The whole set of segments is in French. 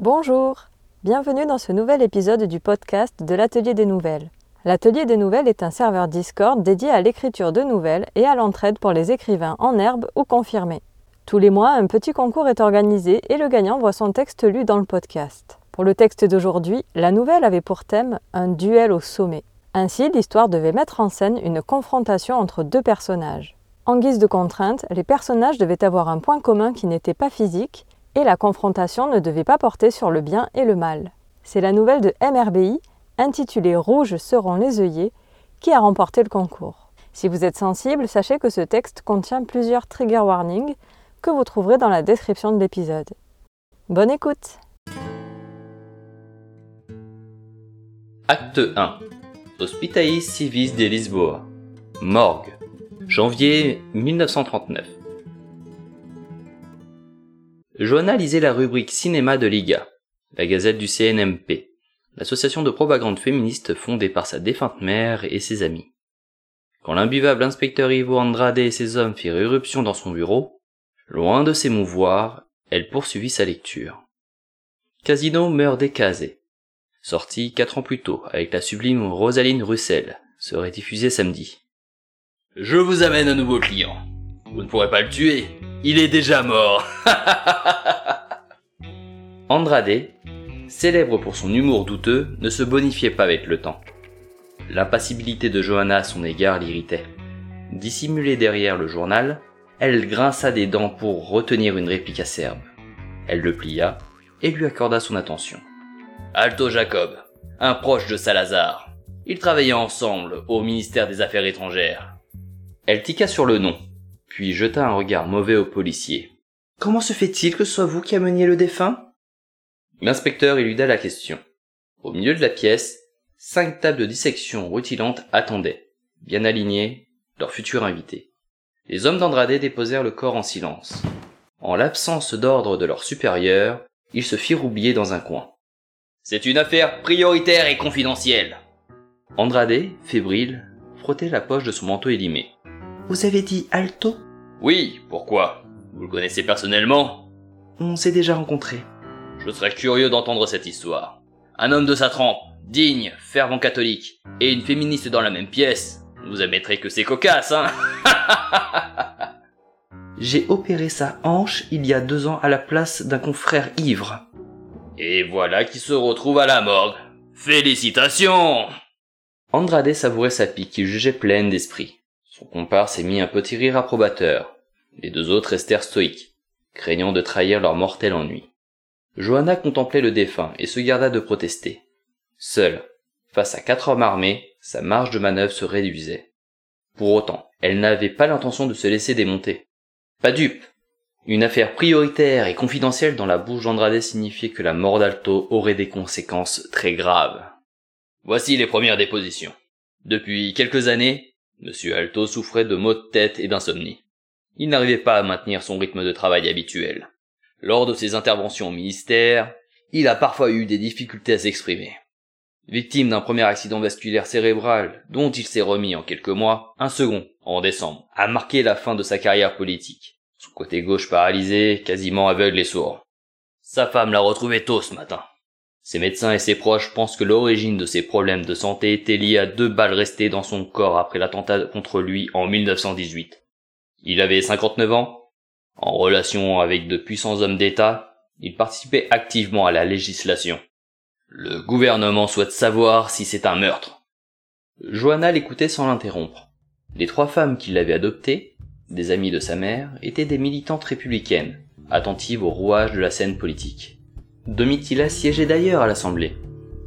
Bonjour, bienvenue dans ce nouvel épisode du podcast de l'Atelier des Nouvelles. L'Atelier des Nouvelles est un serveur Discord dédié à l'écriture de nouvelles et à l'entraide pour les écrivains en herbe ou confirmés. Tous les mois, un petit concours est organisé et le gagnant voit son texte lu dans le podcast. Pour le texte d'aujourd'hui, la nouvelle avait pour thème un duel au sommet. Ainsi, l'histoire devait mettre en scène une confrontation entre deux personnages. En guise de contrainte, les personnages devaient avoir un point commun qui n'était pas physique et la confrontation ne devait pas porter sur le bien et le mal. C'est la nouvelle de MRBI, intitulée Rouges seront les œillets, qui a remporté le concours. Si vous êtes sensible, sachez que ce texte contient plusieurs trigger warnings que vous trouverez dans la description de l'épisode. Bonne écoute Acte 1 Hospitalis Civis de Lisboa Morgue Janvier 1939 Johanna lisait la rubrique cinéma de Liga, la gazette du CNMP, l'association de propagande féministe fondée par sa défunte mère et ses amis. Quand l'imbuvable inspecteur Ivo Andrade et ses hommes firent éruption dans son bureau, loin de s'émouvoir, elle poursuivit sa lecture. Casino meurt décasé, sorti quatre ans plus tôt avec la sublime Rosaline Russell, serait diffusé samedi. Je vous amène un nouveau client. Vous ne pourrez pas le tuer. Il est déjà mort. Andrade, célèbre pour son humour douteux, ne se bonifiait pas avec le temps. L'impassibilité de Johanna à son égard l'irritait. Dissimulée derrière le journal, elle grinça des dents pour retenir une réplique acerbe. Elle le plia et lui accorda son attention. Alto Jacob, un proche de Salazar. Ils travaillaient ensemble au ministère des Affaires étrangères. Elle tiqua sur le nom, puis jeta un regard mauvais au policier. Comment se fait-il que ce soit vous qui ameniez le défunt? L'inspecteur éluda la question. Au milieu de la pièce, cinq tables de dissection rutilantes attendaient, bien alignées, leur futur invité. Les hommes d'Andrade déposèrent le corps en silence. En l'absence d'ordre de leur supérieur, ils se firent oublier dans un coin. C'est une affaire prioritaire et confidentielle. Andrade, fébrile, frottait la poche de son manteau élimé. Vous avez dit Alto? Oui, pourquoi? Vous le connaissez personnellement? On s'est déjà rencontrés. Je serais curieux d'entendre cette histoire. Un homme de sa trempe, digne, fervent catholique, et une féministe dans la même pièce. Vous admettrez que c'est cocasse, hein? J'ai opéré sa hanche il y a deux ans à la place d'un confrère ivre. Et voilà qui se retrouve à la morgue. Félicitations Andrade savourait sa pique qu'il jugeait pleine d'esprit. Son comparse s'est mis un petit rire approbateur. Les deux autres restèrent stoïques, craignant de trahir leur mortel ennui. Johanna contemplait le défunt et se garda de protester. Seule, face à quatre hommes armés, sa marge de manœuvre se réduisait. Pour autant, elle n'avait pas l'intention de se laisser démonter. Pas dupe. Une affaire prioritaire et confidentielle dans la bouche d'Andrade signifiait que la mort d'Alto aurait des conséquences très graves. Voici les premières dépositions. Depuis quelques années, Monsieur Alto souffrait de maux de tête et d'insomnie. Il n'arrivait pas à maintenir son rythme de travail habituel. Lors de ses interventions au ministère, il a parfois eu des difficultés à s'exprimer. Victime d'un premier accident vasculaire cérébral dont il s'est remis en quelques mois, un second, en décembre, a marqué la fin de sa carrière politique. Son côté gauche paralysé, quasiment aveugle et sourd. Sa femme l'a retrouvé tôt ce matin. Ses médecins et ses proches pensent que l'origine de ses problèmes de santé était liée à deux balles restées dans son corps après l'attentat contre lui en 1918. Il avait 59 ans, en relation avec de puissants hommes d'État, il participait activement à la législation. Le gouvernement souhaite savoir si c'est un meurtre. Johanna l'écoutait sans l'interrompre. Les trois femmes qui l'avaient adoptée, des amies de sa mère, étaient des militantes républicaines, attentives au rouage de la scène politique. Domitila siégeait d'ailleurs à l'Assemblée.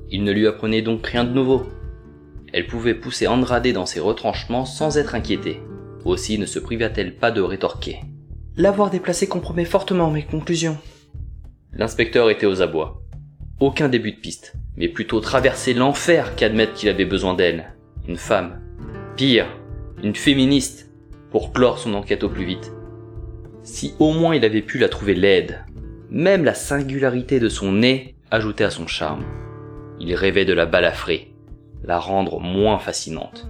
Il ne lui apprenait donc rien de nouveau. Elle pouvait pousser Andrade dans ses retranchements sans être inquiétée. Aussi ne se priva-t-elle pas de rétorquer. L'avoir déplacé compromet fortement mes conclusions. L'inspecteur était aux abois. Aucun début de piste, mais plutôt traverser l'enfer qu'admettre qu'il avait besoin d'elle. Une femme. Pire, une féministe, pour clore son enquête au plus vite. Si au moins il avait pu la trouver laide, même la singularité de son nez ajoutait à son charme. Il rêvait de la balafrer, la rendre moins fascinante.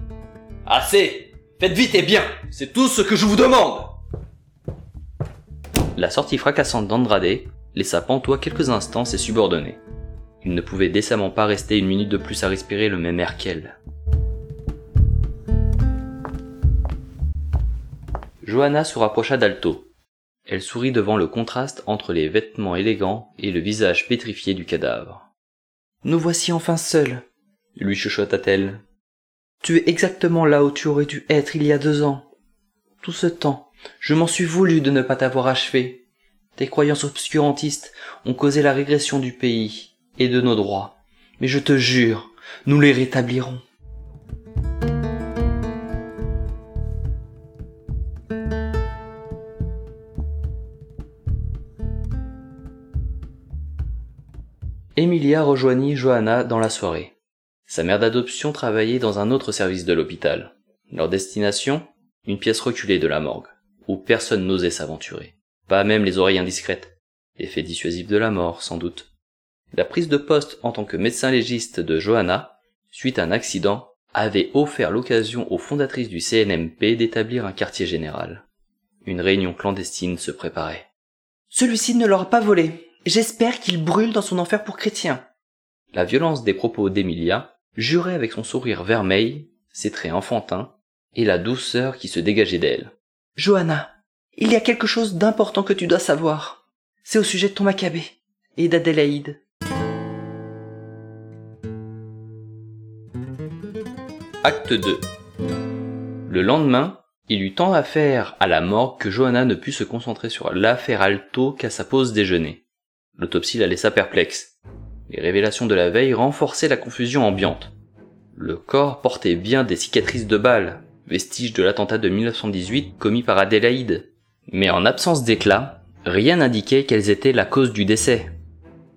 Assez Faites vite et bien C'est tout ce que je vous demande La sortie fracassante d'Andrade laissa pantois quelques instants ses subordonnés. Il ne pouvait décemment pas rester une minute de plus à respirer le même air qu'elle. Johanna se rapprocha d'Alto. Elle sourit devant le contraste entre les vêtements élégants et le visage pétrifié du cadavre. Nous voici enfin seuls, lui chuchota-t-elle. Tu es exactement là où tu aurais dû être il y a deux ans. Tout ce temps, je m'en suis voulu de ne pas t'avoir achevé. Tes croyances obscurantistes ont causé la régression du pays et de nos droits. Mais je te jure, nous les rétablirons. Emilia rejoignit Johanna dans la soirée. Sa mère d'adoption travaillait dans un autre service de l'hôpital. Leur destination? Une pièce reculée de la morgue, où personne n'osait s'aventurer. Pas même les oreilles indiscrètes. Effet dissuasif de la mort, sans doute. La prise de poste en tant que médecin légiste de Johanna, suite à un accident, avait offert l'occasion aux fondatrices du CNMP d'établir un quartier général. Une réunion clandestine se préparait. Celui-ci ne l'aura pas volé, J'espère qu'il brûle dans son enfer pour chrétien. La violence des propos d'Emilia jurait avec son sourire vermeil, ses traits enfantins, et la douceur qui se dégageait d'elle. Johanna, il y a quelque chose d'important que tu dois savoir. C'est au sujet de ton Maccabée et d'Adélaïde. Acte 2 Le lendemain, il eut tant à faire à la morgue que Johanna ne put se concentrer sur l'affaire Alto qu'à sa pause déjeuner. L'autopsie la laissa perplexe. Les révélations de la veille renforçaient la confusion ambiante. Le corps portait bien des cicatrices de balles, vestiges de l'attentat de 1918 commis par Adélaïde. Mais en absence d'éclat, rien n'indiquait quelles étaient la cause du décès.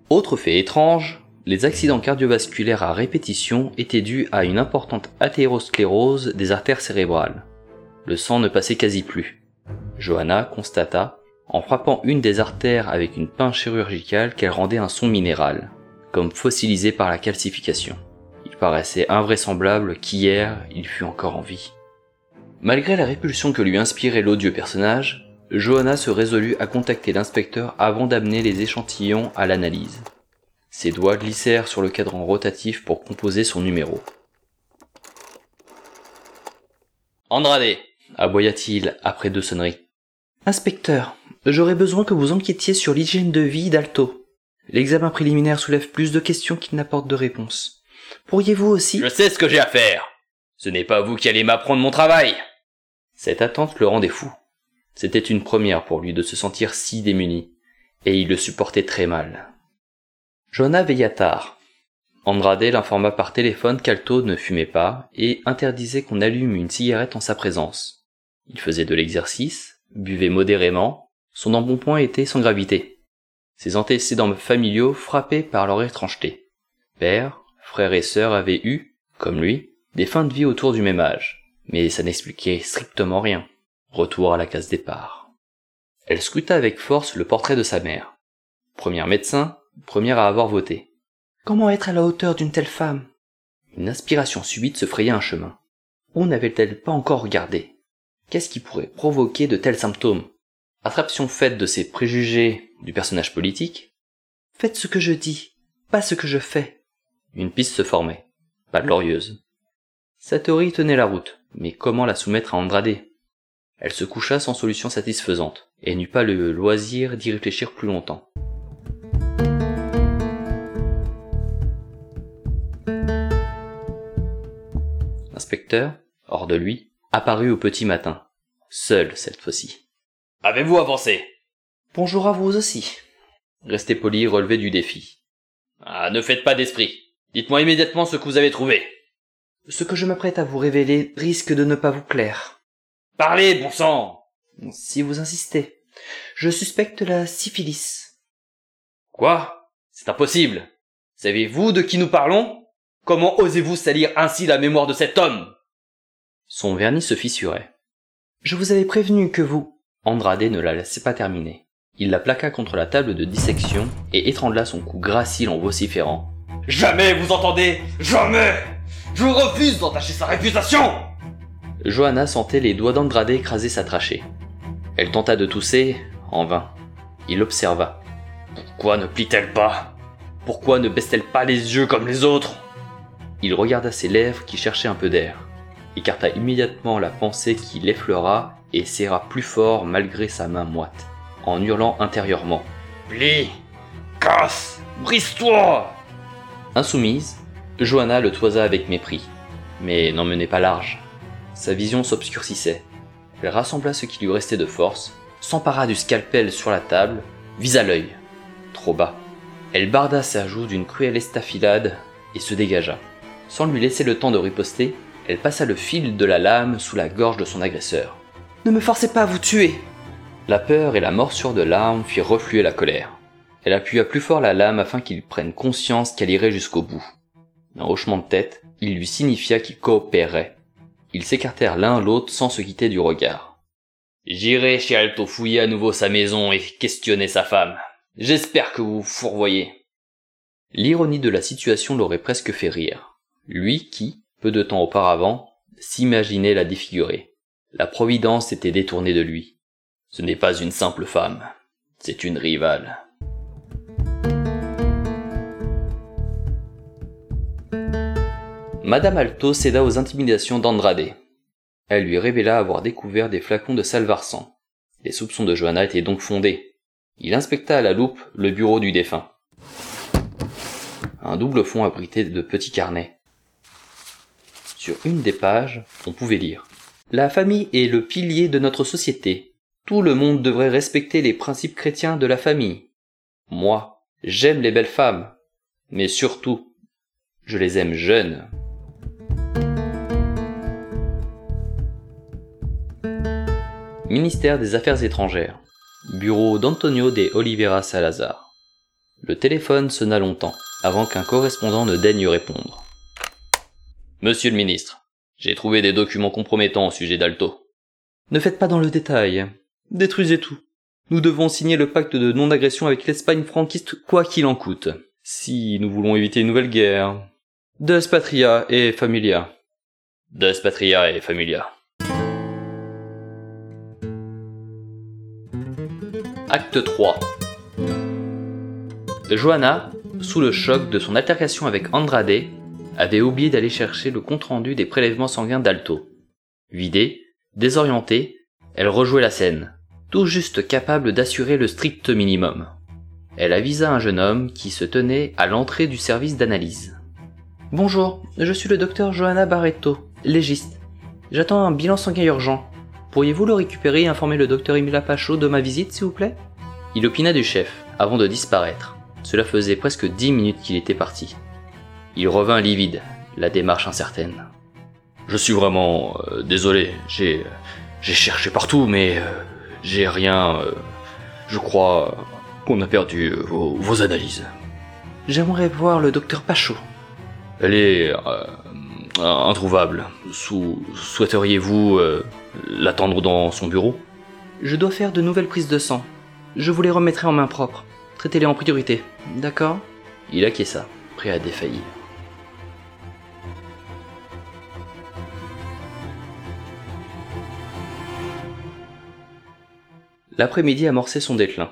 Autre fait étrange, les accidents cardiovasculaires à répétition étaient dus à une importante athérosclérose des artères cérébrales. Le sang ne passait quasi plus. Johanna constata en frappant une des artères avec une pince chirurgicale qu'elle rendait un son minéral, comme fossilisé par la calcification. Il paraissait invraisemblable qu'hier il fût encore en vie. Malgré la répulsion que lui inspirait l'odieux personnage, Johanna se résolut à contacter l'inspecteur avant d'amener les échantillons à l'analyse. Ses doigts glissèrent sur le cadran rotatif pour composer son numéro. Andrade, aboya-t-il après deux sonneries. Inspecteur, J'aurais besoin que vous enquêtiez sur l'hygiène de vie d'Alto. L'examen préliminaire soulève plus de questions qu'il n'apporte de réponses. Pourriez-vous aussi... Je sais ce que j'ai à faire. Ce n'est pas vous qui allez m'apprendre mon travail. Cette attente le rendait fou. C'était une première pour lui de se sentir si démuni, et il le supportait très mal. Johanna veilla tard. Andrade l'informa par téléphone qu'Alto ne fumait pas et interdisait qu'on allume une cigarette en sa présence. Il faisait de l'exercice, buvait modérément son embonpoint était sans gravité. Ses antécédents familiaux frappaient par leur étrangeté. Père, frère et sœur avaient eu, comme lui, des fins de vie autour du même âge, mais ça n'expliquait strictement rien. Retour à la case départ. Elle scruta avec force le portrait de sa mère. Première médecin, première à avoir voté. Comment être à la hauteur d'une telle femme? Une aspiration subite se frayait un chemin. Où n'avait-elle pas encore regardé? Qu'est-ce qui pourrait provoquer de tels symptômes? Attraction faite de ses préjugés du personnage politique? Faites ce que je dis, pas ce que je fais. Une piste se formait, pas glorieuse. Sa théorie tenait la route, mais comment la soumettre à Andrade? Elle se coucha sans solution satisfaisante, et n'eut pas le loisir d'y réfléchir plus longtemps. L'inspecteur, hors de lui, apparut au petit matin, seul cette fois-ci. Avez-vous avancé? Bonjour à vous aussi. Restez poli, relevez du défi. Ah, ne faites pas d'esprit. Dites-moi immédiatement ce que vous avez trouvé. Ce que je m'apprête à vous révéler risque de ne pas vous plaire. Parlez, bon sang Si vous insistez. Je suspecte la syphilis. Quoi? C'est impossible. Savez-vous de qui nous parlons? Comment osez-vous salir ainsi la mémoire de cet homme? Son vernis se fissurait. Je vous avais prévenu que vous, Andrade ne la laissait pas terminer. Il la plaqua contre la table de dissection et étrangla son cou gracile en vociférant. Jamais vous entendez? Jamais Je refuse d'entacher sa réputation Johanna sentait les doigts d'Andrade écraser sa trachée. Elle tenta de tousser, en vain. Il observa. Pourquoi ne plie-t-elle pas? Pourquoi ne baisse-t-elle pas les yeux comme les autres? Il regarda ses lèvres qui cherchaient un peu d'air, écarta immédiatement la pensée qui l'effleura et serra plus fort malgré sa main moite, en hurlant intérieurement. Plie Casse Brise-toi Insoumise, Johanna le toisa avec mépris, mais n'en menait pas large. Sa vision s'obscurcissait. Elle rassembla ce qui lui restait de force, s'empara du scalpel sur la table, visa l'œil. Trop bas. Elle barda sa joue d'une cruelle estafilade et se dégagea. Sans lui laisser le temps de riposter, elle passa le fil de la lame sous la gorge de son agresseur. Ne me forcez pas à vous tuer La peur et la morsure de l'arme firent refluer la colère. Elle appuya plus fort la lame afin qu'il prenne conscience qu'elle irait jusqu'au bout. D'un hochement de tête, il lui signifia qu'il coopérerait. Ils s'écartèrent l'un l'autre sans se quitter du regard. J'irai chez Alto fouiller à nouveau sa maison et questionner sa femme. J'espère que vous fourvoyez. L'ironie de la situation l'aurait presque fait rire. Lui qui, peu de temps auparavant, s'imaginait la défigurer. La Providence était détournée de lui. Ce n'est pas une simple femme, c'est une rivale. Madame Alto céda aux intimidations d'Andrade. Elle lui révéla avoir découvert des flacons de salvarsan. Les soupçons de Johanna étaient donc fondés. Il inspecta à la loupe le bureau du défunt. Un double fond abritait de petits carnets. Sur une des pages, on pouvait lire La famille est le pilier de notre société. Tout le monde devrait respecter les principes chrétiens de la famille. Moi, j'aime les belles femmes, mais surtout, je les aime jeunes. Ministère des Affaires étrangères. Bureau d'Antonio de Oliveira Salazar. Le téléphone sonna longtemps, avant qu'un correspondant ne daigne répondre. Monsieur le ministre, j'ai trouvé des documents compromettants au sujet d'Alto. Ne faites pas dans le détail. Détruisez tout. Nous devons signer le pacte de non-agression avec l'Espagne franquiste quoi qu'il en coûte. Si nous voulons éviter une nouvelle guerre. De Patria et Familia. De Patria et Familia. Acte 3 Johanna, sous le choc de son altercation avec Andrade, avait oublié d'aller chercher le compte-rendu des prélèvements sanguins d'Alto. Vidée, désorientée, elle rejouait la scène, tout juste capable d'assurer le strict minimum. Elle avisa un jeune homme qui se tenait à l'entrée du service d'analyse. Bonjour, je suis le docteur Johanna Barreto, légiste. J'attends un bilan sanguin urgent. Pourriez-vous le récupérer et informer le docteur Emila Pacho de ma visite, s'il vous plaît? Il opina du chef, avant de disparaître. Cela faisait presque dix minutes qu'il était parti. Il revint livide, la démarche incertaine. Je suis vraiment euh, désolé. J'ai j'ai cherché partout, mais euh, j'ai rien. euh, je crois qu'on a perdu vos, vos analyses. J'aimerais voir le docteur Pacho. Elle est introuvable. Sou- Souhaiteriez-vous l'attendre dans son bureau? Je dois faire de nouvelles prises de sang. Je vous les remettrai en main propre. Traitez-les en priorité. D'accord? Il acquiesça, prêt à défaillir. L'après-midi amorçait son déclin.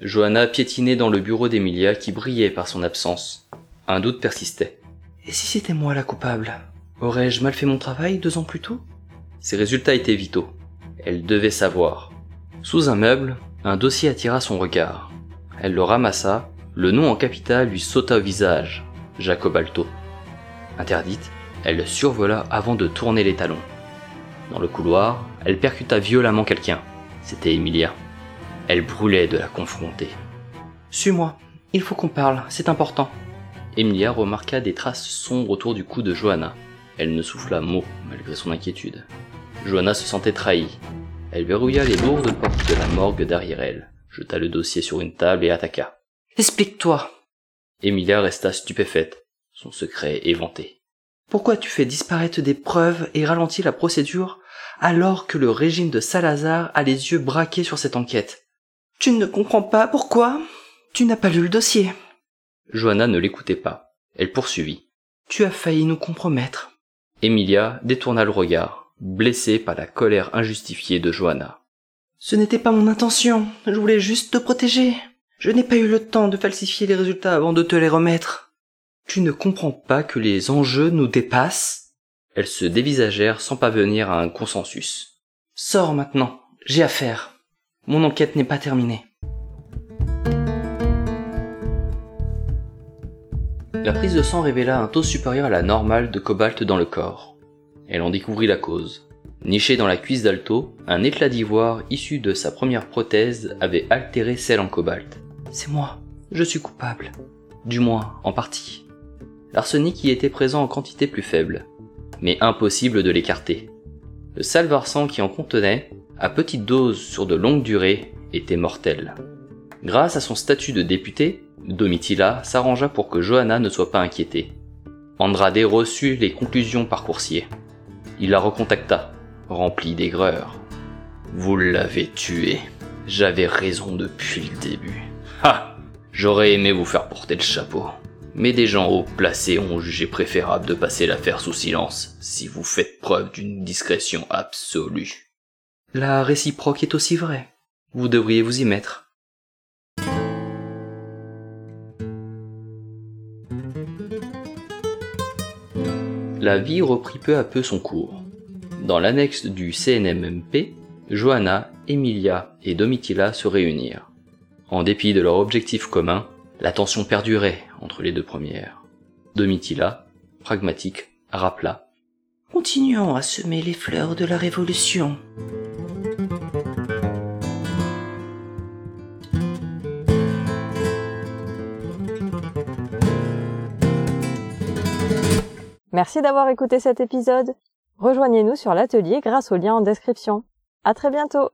Johanna piétinait dans le bureau d'Emilia qui brillait par son absence. Un doute persistait. Et si c'était moi la coupable? Aurais-je mal fait mon travail deux ans plus tôt? Ses résultats étaient vitaux. Elle devait savoir. Sous un meuble, un dossier attira son regard. Elle le ramassa, le nom en capital lui sauta au visage. Jacob Alto. Interdite, elle le survola avant de tourner les talons. Dans le couloir, elle percuta violemment quelqu'un. C'était Emilia. Elle brûlait de la confronter. Suis-moi. Il faut qu'on parle, c'est important. Emilia remarqua des traces sombres autour du cou de Johanna. Elle ne souffla mot, malgré son inquiétude. Johanna se sentait trahie. Elle verrouilla les lourdes portes de la morgue derrière elle, jeta le dossier sur une table et attaqua. Explique-toi. Emilia resta stupéfaite, son secret éventé. Pourquoi tu fais disparaître des preuves et ralentis la procédure? Alors que le régime de Salazar a les yeux braqués sur cette enquête Tu ne comprends pas pourquoi Tu n'as pas lu le dossier. Johanna ne l'écoutait pas. Elle poursuivit. Tu as failli nous compromettre. Emilia détourna le regard, blessée par la colère injustifiée de Johanna. Ce n'était pas mon intention. Je voulais juste te protéger. Je n'ai pas eu le temps de falsifier les résultats avant de te les remettre. Tu ne comprends pas que les enjeux nous dépassent? Elles se dévisagèrent sans parvenir à un consensus. Sors maintenant, j'ai affaire. Mon enquête n'est pas terminée. La prise de sang révéla un taux supérieur à la normale de cobalt dans le corps. Elle en découvrit la cause. Niché dans la cuisse d'Alto, un éclat d'ivoire issu de sa première prothèse avait altéré celle en cobalt. C'est moi, je suis coupable. Du moins, en partie. L'arsenic y était présent en quantité plus faible, mais impossible de l'écarter. Le salvarsan qui en contenait, à petite dose sur de longues durées, était mortel. Grâce à son statut de député, Domitila s'arrangea pour que Johanna ne soit pas inquiétée. Andrade reçut les conclusions par coursier. Il la recontacta, rempli d'aigreur. Vous l'avez tué. J'avais raison depuis le début. Ha J'aurais aimé vous faire porter le chapeau. Mais des gens haut placés ont jugé préférable de passer l'affaire sous silence, si vous faites preuve d'une discrétion absolue. La réciproque est aussi vraie. Vous devriez vous y mettre. La vie reprit peu à peu son cours. Dans l'annexe du CNMMP, Johanna, Emilia et Domitila se réunirent. En dépit de leur objectif commun, la tension perdurait entre les deux premières. Domitila, pragmatique, rappela Continuons à semer les fleurs de la révolution. Merci d'avoir écouté cet épisode. Rejoignez-nous sur l'atelier grâce au lien en description. À très bientôt!